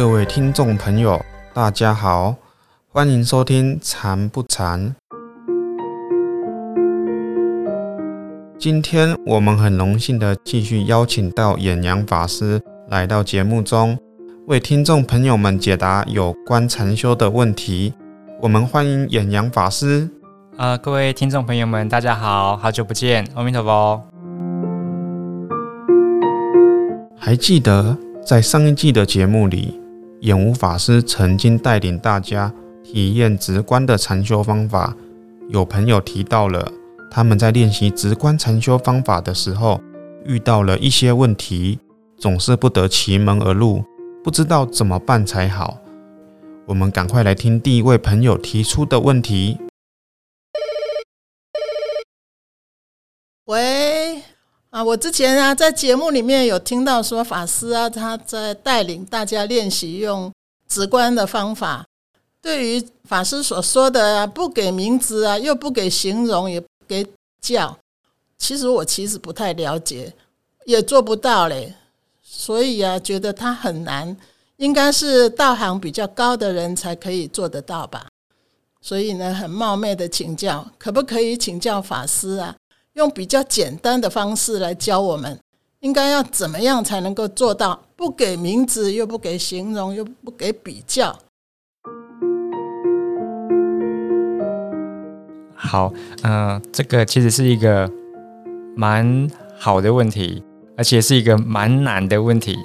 各位听众朋友，大家好，欢迎收听《禅不禅》。今天我们很荣幸的继续邀请到演阳法师来到节目中，为听众朋友们解答有关禅修的问题。我们欢迎演阳法师。呃，各位听众朋友们，大家好，好久不见，阿弥陀佛。还记得在上一季的节目里，演无法师曾经带领大家体验直观的禅修方法。有朋友提到了他们在练习直观禅修方法的时候，遇到了一些问题，总是不得其门而入，不知道怎么办才好。我们赶快来听第一位朋友提出的问题。喂。啊，我之前啊在节目里面有听到说法师啊他在带领大家练习用直观的方法。对于法师所说的啊，不给名字啊，又不给形容，也不给叫，其实我其实不太了解，也做不到嘞。所以啊，觉得他很难，应该是道行比较高的人才可以做得到吧。所以呢，很冒昧的请教，可不可以请教法师啊？用比较简单的方式来教我们，应该要怎么样才能够做到不给名字，又不给形容，又不给比较？好，嗯，这个其实是一个蛮好的问题，而且是一个蛮难的问题，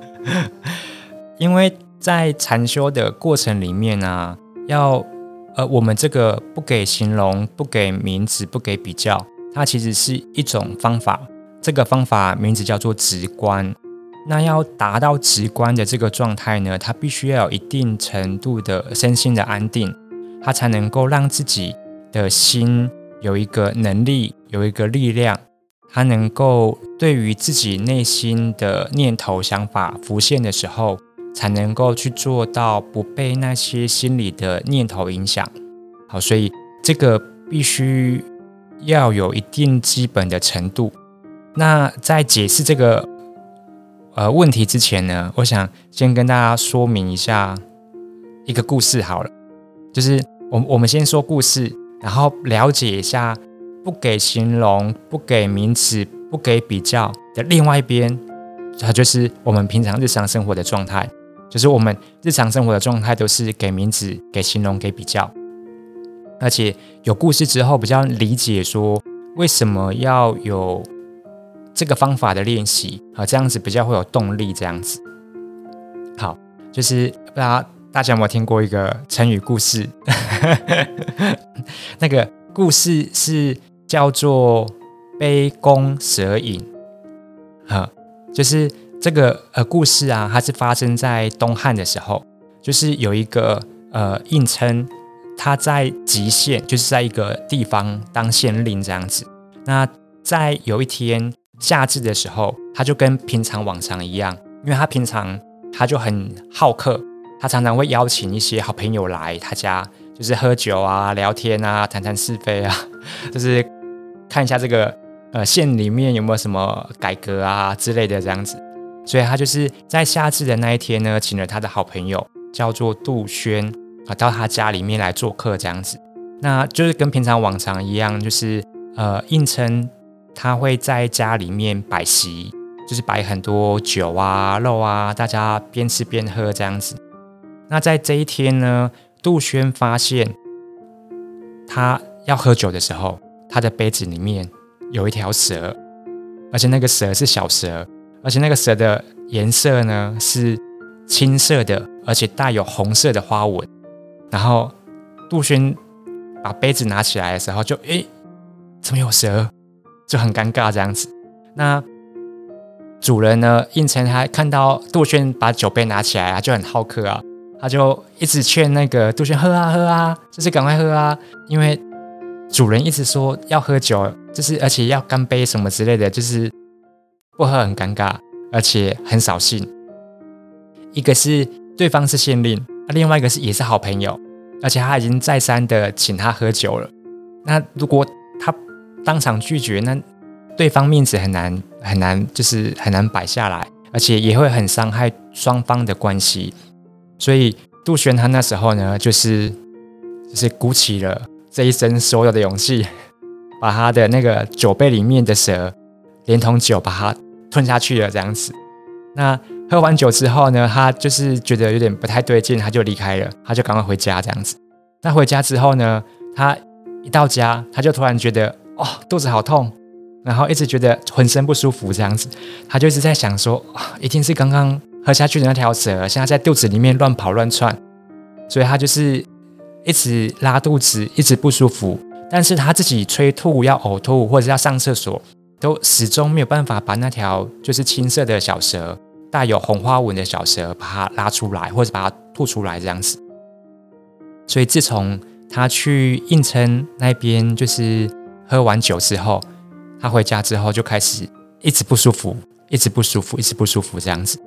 因为在禅修的过程里面呢，要。呃，我们这个不给形容、不给名字、不给比较，它其实是一种方法。这个方法名字叫做直观。那要达到直观的这个状态呢，它必须要有一定程度的身心的安定，它才能够让自己的心有一个能力、有一个力量，它能够对于自己内心的念头、想法浮现的时候。才能够去做到不被那些心理的念头影响。好，所以这个必须要有一定基本的程度。那在解释这个呃问题之前呢，我想先跟大家说明一下一个故事好了。就是我我们先说故事，然后了解一下不给形容、不给名词、不给比较的另外一边，它就是我们平常日常生活的状态。就是我们日常生活的状态都是给名字、给形容、给比较，而且有故事之后比较理解说为什么要有这个方法的练习啊，这样子比较会有动力。这样子，好，就是大家大家有没有听过一个成语故事？那个故事是叫做“杯弓蛇影”，哈，就是。这个呃故事啊，它是发生在东汉的时候，就是有一个呃应称，他在极限，就是在一个地方当县令这样子。那在有一天夏至的时候，他就跟平常往常一样，因为他平常他就很好客，他常常会邀请一些好朋友来他家，就是喝酒啊、聊天啊、谈谈是非啊，就是看一下这个呃县里面有没有什么改革啊之类的这样子。所以他就是在夏至的那一天呢，请了他的好朋友叫做杜轩啊，到他家里面来做客这样子。那就是跟平常往常一样，就是呃应称他会在家里面摆席，就是摆很多酒啊、肉啊，大家边吃边喝这样子。那在这一天呢，杜轩发现他要喝酒的时候，他的杯子里面有一条蛇，而且那个蛇是小蛇。而且那个蛇的颜色呢是青色的，而且带有红色的花纹。然后杜轩把杯子拿起来的时候，就诶，怎么有蛇？就很尴尬这样子。那主人呢，应承他看到杜轩把酒杯拿起来啊，就很好客啊，他就一直劝那个杜轩喝啊喝啊，就是赶快喝啊，因为主人一直说要喝酒，就是而且要干杯什么之类的，就是。不喝很尴尬，而且很扫兴。一个是对方是县令，那另外一个是也是好朋友，而且他已经再三的请他喝酒了。那如果他当场拒绝，那对方面子很难很难，就是很难摆下来。而且也会很伤害双方的关系。所以杜轩他那时候呢，就是就是鼓起了这一生所有的勇气，把他的那个酒杯里面的蛇，连同酒把它吞下去了，这样子。那喝完酒之后呢，他就是觉得有点不太对劲，他就离开了，他就赶快回家这样子。那回家之后呢，他一到家，他就突然觉得哦，肚子好痛，然后一直觉得浑身不舒服这样子，他就一直在想说，一定是刚刚喝下去的那条蛇现在在肚子里面乱跑乱窜，所以他就是一直拉肚子，一直不舒服，但是他自己催吐要呕吐或者要上厕所。都始终没有办法把那条就是青色的小蛇，带有红花纹的小蛇，把它拉出来，或者把它吐出来这样子。所以自从他去应称那边，就是喝完酒之后，他回家之后就开始一直不舒服，一直不舒服，一直不舒服这样子。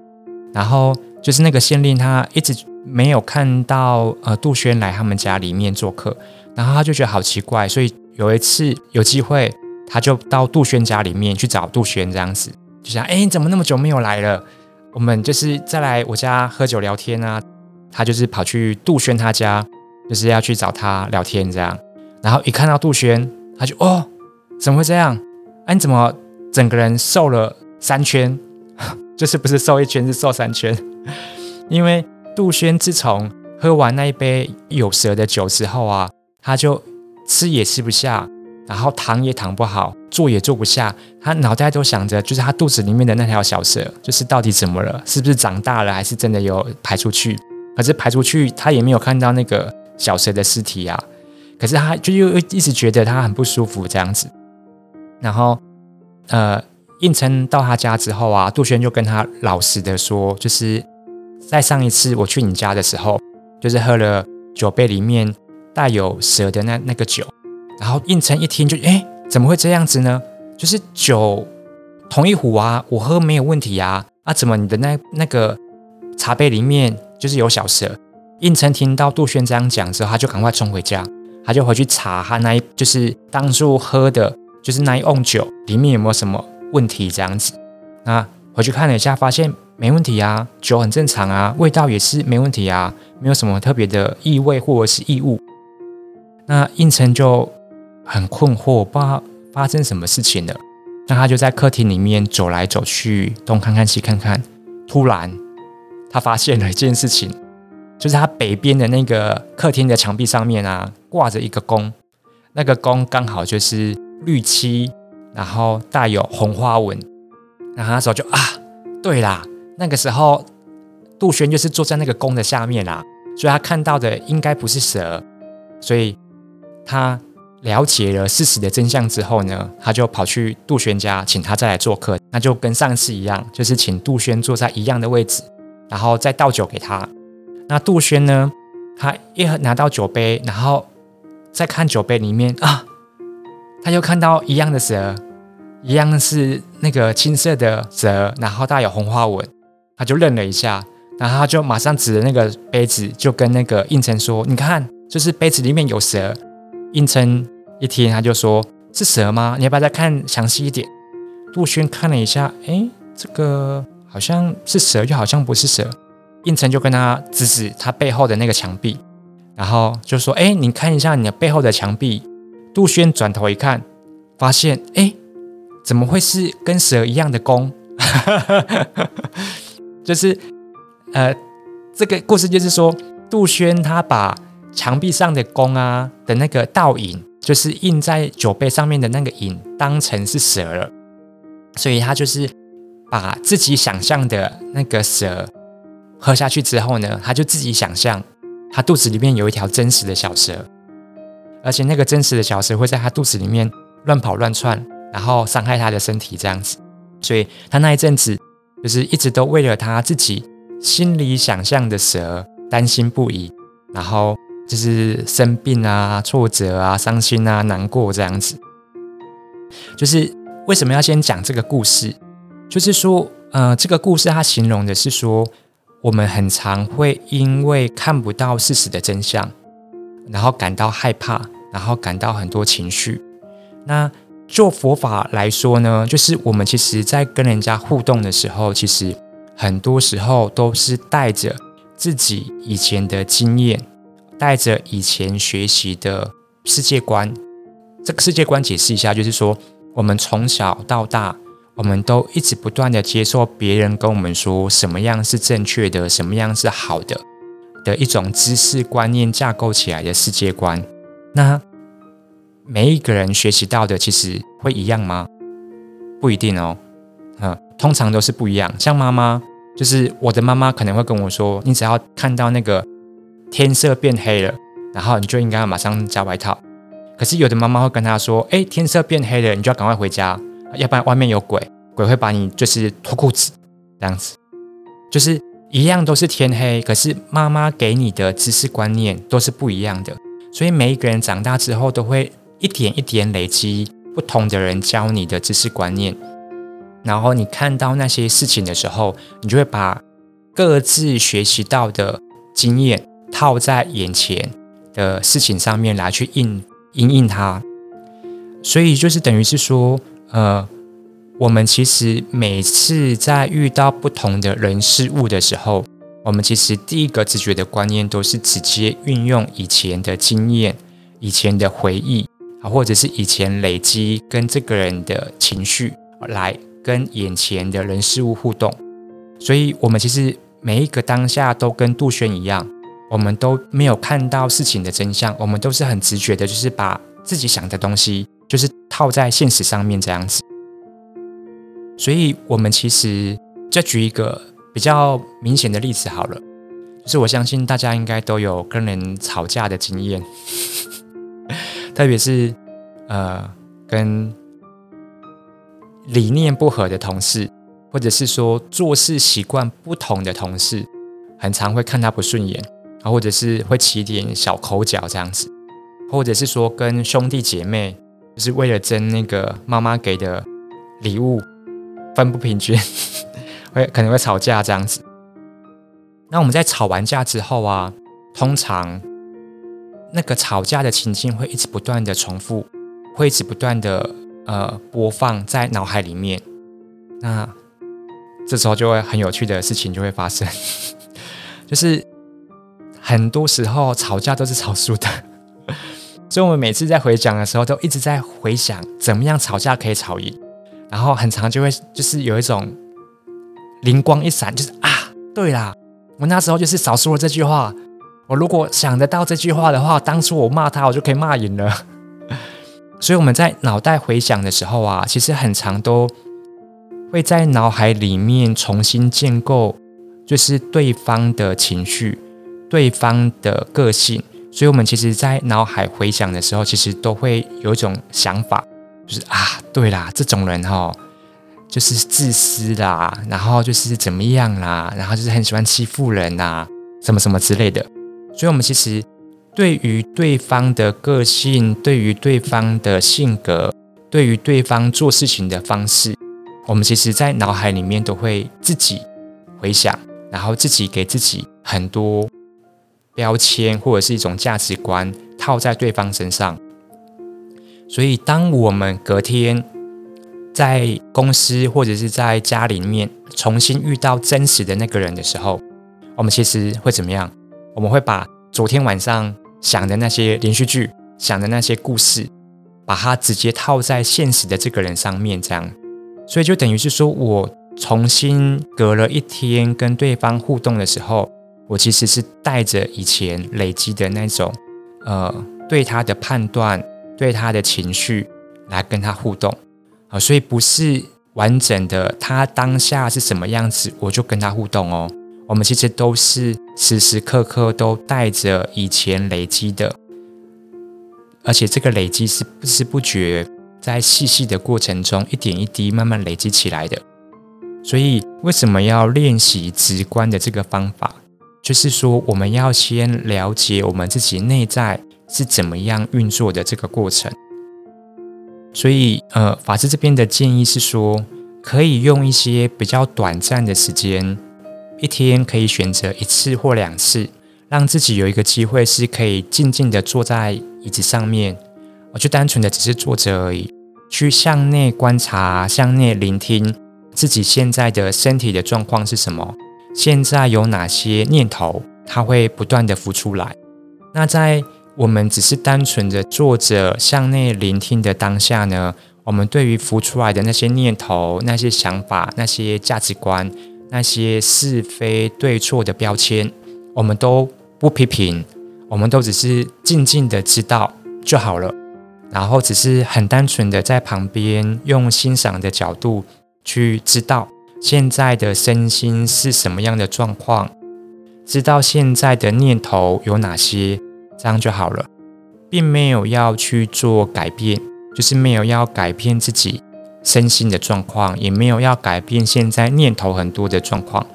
然后就是那个县令，他一直没有看到呃杜轩来他们家里面做客，然后他就觉得好奇怪，所以有一次有机会。他就到杜轩家里面去找杜轩，这样子就想：哎，你怎么那么久没有来了？我们就是再来我家喝酒聊天啊。他就是跑去杜轩他家，就是要去找他聊天这样。然后一看到杜轩，他就哦，怎么会这样？哎，你怎么整个人瘦了三圈？就是不是瘦一圈，是瘦三圈？因为杜轩自从喝完那一杯有蛇的酒之后啊，他就吃也吃不下。然后躺也躺不好，坐也坐不下，他脑袋都想着，就是他肚子里面的那条小蛇，就是到底怎么了？是不是长大了，还是真的有排出去？可是排出去，他也没有看到那个小蛇的尸体啊。可是他就又一直觉得他很不舒服这样子。然后，呃，应承到他家之后啊，杜轩就跟他老实的说，就是在上一次我去你家的时候，就是喝了酒杯里面带有蛇的那那个酒。然后应承一听就哎，怎么会这样子呢？就是酒同一壶啊，我喝没有问题啊，啊，怎么你的那那个茶杯里面就是有小蛇？应承听到杜轩这样讲之后，他就赶快冲回家，他就回去查他那一就是当初喝的，就是那一瓮酒里面有没有什么问题这样子。那回去看了一下，发现没问题啊，酒很正常啊，味道也是没问题啊，没有什么特别的异味或者是异物。那应承就。很困惑，不知道发生什么事情了。那他就在客厅里面走来走去，东看看西看看。突然，他发现了一件事情，就是他北边的那个客厅的墙壁上面啊，挂着一个弓。那个弓刚好就是绿漆，然后带有红花纹。然后那时候就啊，对啦，那个时候杜轩就是坐在那个弓的下面啦，所以他看到的应该不是蛇，所以他。了解了事实的真相之后呢，他就跑去杜轩家，请他再来做客。那就跟上次一样，就是请杜轩坐在一样的位置，然后再倒酒给他。那杜轩呢，他一拿到酒杯，然后再看酒杯里面啊，他就看到一样的蛇，一样是那个青色的蛇，然后带有红花纹。他就愣了一下，然后他就马上指着那个杯子，就跟那个应承说：“你看，就是杯子里面有蛇。”应承。一听他就说：“是蛇吗？你要不要再看详细一点？”杜轩看了一下，哎，这个好像是蛇，又好像不是蛇。应承就跟他指指他背后的那个墙壁，然后就说：“哎，你看一下你的背后的墙壁。”杜轩转头一看，发现，哎，怎么会是跟蛇一样的弓？就是，呃，这个故事就是说，杜轩他把墙壁上的弓啊的那个倒影。就是印在酒杯上面的那个影当成是蛇了，所以他就是把自己想象的那个蛇喝下去之后呢，他就自己想象他肚子里面有一条真实的小蛇，而且那个真实的小蛇会在他肚子里面乱跑乱窜，然后伤害他的身体这样子，所以他那一阵子就是一直都为了他自己心里想象的蛇担心不已，然后。就是生病啊、挫折啊、伤心啊、难过这样子。就是为什么要先讲这个故事？就是说，呃，这个故事它形容的是说，我们很常会因为看不到事实的真相，然后感到害怕，然后感到很多情绪。那就佛法来说呢，就是我们其实在跟人家互动的时候，其实很多时候都是带着自己以前的经验，带着以前学习的世界观。这个世界观解释一下，就是说，我们从小到大，我们都一直不断的接受别人跟我们说什么样是正确的，什么样是好的的一种知识观念架构起来的世界观。那每一个人学习到的，其实会一样吗？不一定哦。嗯，通常都是不一样。像妈妈，就是我的妈妈可能会跟我说：“你只要看到那个天色变黑了，然后你就应该要马上加外套。”可是有的妈妈会跟他说：“哎，天色变黑了，你就要赶快回家，要不然外面有鬼，鬼会把你就是脱裤子这样子。”就是一样都是天黑，可是妈妈给你的知识观念都是不一样的。所以每一个人长大之后，都会一点一点累积不同的人教你的知识观念。然后你看到那些事情的时候，你就会把各自学习到的经验套在眼前的事情上面来去应应应它。所以就是等于是说，呃，我们其实每次在遇到不同的人事物的时候，我们其实第一个直觉的观念都是直接运用以前的经验、以前的回忆啊，或者是以前累积跟这个人的情绪来。跟眼前的人事物互动，所以我们其实每一个当下都跟杜轩一样，我们都没有看到事情的真相，我们都是很直觉的，就是把自己想的东西，就是套在现实上面这样子。所以，我们其实再举一个比较明显的例子好了，就是我相信大家应该都有跟人吵架的经验，特别是呃跟。理念不合的同事，或者是说做事习惯不同的同事，很常会看他不顺眼啊，或者是会起点小口角这样子，或者是说跟兄弟姐妹，就是为了争那个妈妈给的礼物分不平均，会可能会吵架这样子。那我们在吵完架之后啊，通常那个吵架的情境会一直不断的重复，会一直不断的。呃，播放在脑海里面，那这时候就会很有趣的事情就会发生，就是很多时候吵架都是吵输的，所以我们每次在回讲的时候，都一直在回想怎么样吵架可以吵赢，然后很长就会就是有一种灵光一闪，就是啊，对啦，我那时候就是少说了这句话，我如果想得到这句话的话，当初我骂他，我就可以骂赢了。所以我们在脑袋回想的时候啊，其实很长都会在脑海里面重新建构，就是对方的情绪、对方的个性。所以，我们其实，在脑海回想的时候，其实都会有一种想法，就是啊，对啦，这种人哈，就是自私啦，然后就是怎么样啦，然后就是很喜欢欺负人呐，什么什么之类的。所以，我们其实。对于对方的个性，对于对方的性格，对于对方做事情的方式，我们其实，在脑海里面都会自己回想，然后自己给自己很多标签或者是一种价值观套在对方身上。所以，当我们隔天在公司或者是在家里面重新遇到真实的那个人的时候，我们其实会怎么样？我们会把昨天晚上。想的那些连续剧，想的那些故事，把它直接套在现实的这个人上面，这样，所以就等于是说，我重新隔了一天跟对方互动的时候，我其实是带着以前累积的那种，呃，对他的判断，对他的情绪来跟他互动，啊，所以不是完整的他当下是什么样子，我就跟他互动哦。我们其实都是时时刻刻都带着以前累积的，而且这个累积是不知不觉在细细的过程中一点一滴慢慢累积起来的。所以，为什么要练习直观的这个方法？就是说，我们要先了解我们自己内在是怎么样运作的这个过程。所以，呃，法师这边的建议是说，可以用一些比较短暂的时间。一天可以选择一次或两次，让自己有一个机会是可以静静的坐在椅子上面，我就单纯的只是坐着而已，去向内观察、向内聆听自己现在的身体的状况是什么，现在有哪些念头，它会不断的浮出来。那在我们只是单纯的坐着向内聆听的当下呢，我们对于浮出来的那些念头、那些想法、那些价值观、那些是非对错的标签，我们都不批评，我们都只是静静的知道就好了。然后只是很单纯的在旁边用欣赏的角度去知道现在的身心是什么样的状况，知道现在的念头有哪些。这样就好了，并没有要去做改变，就是没有要改变自己身心的状况，也没有要改变现在念头很多的状况。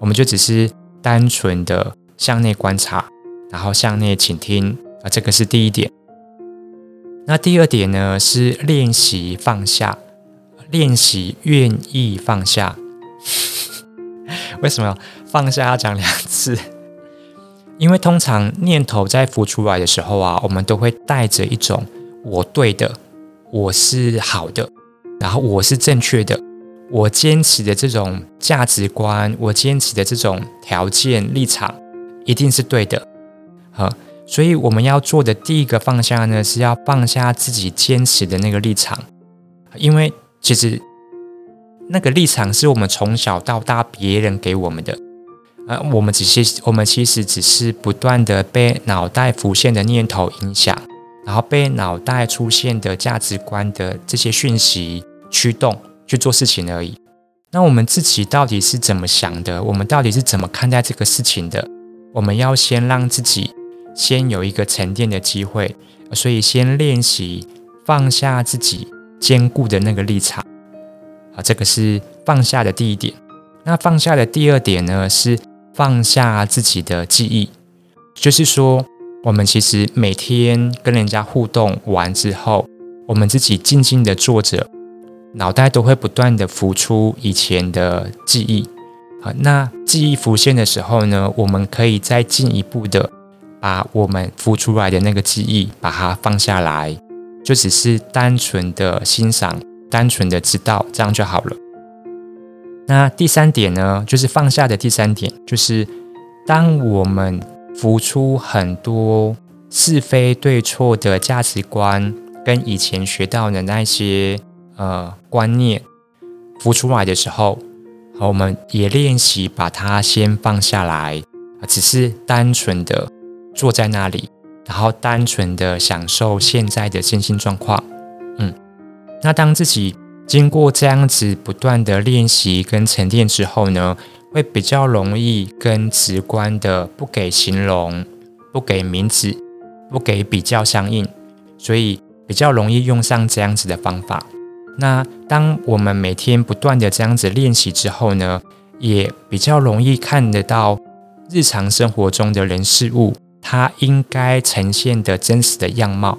我们就只是单纯的向内观察，然后向内倾听啊，这个是第一点。那第二点呢，是练习放下，练习愿意放下。为什么放下要讲两次？因为通常念头在浮出来的时候啊，我们都会带着一种“我对的，我是好的，然后我是正确的，我坚持的这种价值观，我坚持的这种条件立场，一定是对的。好，所以我们要做的第一个放下呢，是要放下自己坚持的那个立场，因为其实那个立场是我们从小到大别人给我们的。呃，我们只是，我们其实只是不断的被脑袋浮现的念头影响，然后被脑袋出现的价值观的这些讯息驱动去做事情而已。那我们自己到底是怎么想的？我们到底是怎么看待这个事情的？我们要先让自己先有一个沉淀的机会，所以先练习放下自己坚固的那个立场。啊，这个是放下的第一点。那放下的第二点呢是。放下自己的记忆，就是说，我们其实每天跟人家互动完之后，我们自己静静的坐着，脑袋都会不断的浮出以前的记忆。啊，那记忆浮现的时候呢，我们可以再进一步的把我们浮出来的那个记忆把它放下来，就只是单纯的欣赏，单纯的知道，这样就好了。那第三点呢，就是放下的第三点，就是当我们浮出很多是非对错的价值观，跟以前学到的那些呃观念浮出来的时候，我们也练习把它先放下来，只是单纯的坐在那里，然后单纯的享受现在的身心状况。嗯，那当自己。经过这样子不断的练习跟沉淀之后呢，会比较容易跟直观的不给形容、不给名字、不给比较相应，所以比较容易用上这样子的方法。那当我们每天不断的这样子练习之后呢，也比较容易看得到日常生活中的人事物它应该呈现的真实的样貌。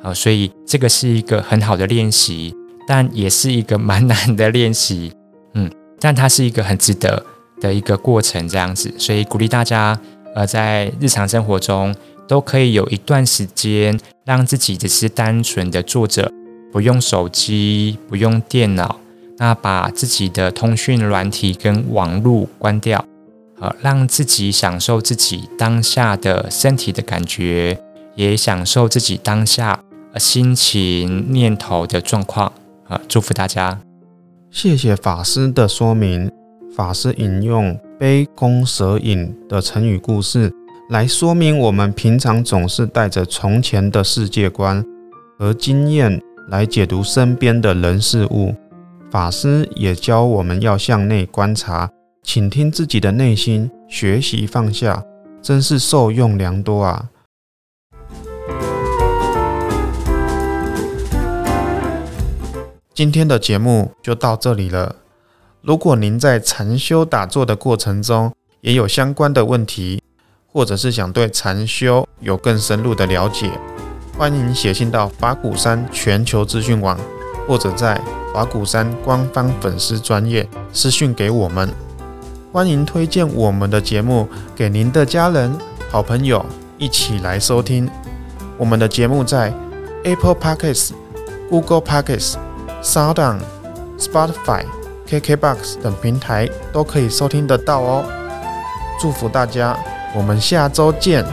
啊，所以这个是一个很好的练习。但也是一个蛮难的练习，嗯，但它是一个很值得的一个过程，这样子，所以鼓励大家，呃，在日常生活中都可以有一段时间，让自己只是单纯的坐着，不用手机，不用电脑，那把自己的通讯软体跟网络关掉，呃，让自己享受自己当下的身体的感觉，也享受自己当下心情念头的状况。啊！祝福大家，谢谢法师的说明。法师引用“杯弓蛇影”的成语故事来说明，我们平常总是带着从前的世界观和经验来解读身边的人事物。法师也教我们要向内观察，倾听自己的内心，学习放下，真是受用良多啊！今天的节目就到这里了。如果您在禅修打坐的过程中也有相关的问题，或者是想对禅修有更深入的了解，欢迎写信到法鼓山全球资讯网，或者在法鼓山官方粉丝专业私讯给我们。欢迎推荐我们的节目给您的家人、好朋友一起来收听。我们的节目在 Apple Podcasts、Google Podcasts。Sound、Spotify、KKBOX 等平台都可以收听得到哦。祝福大家，我们下周见。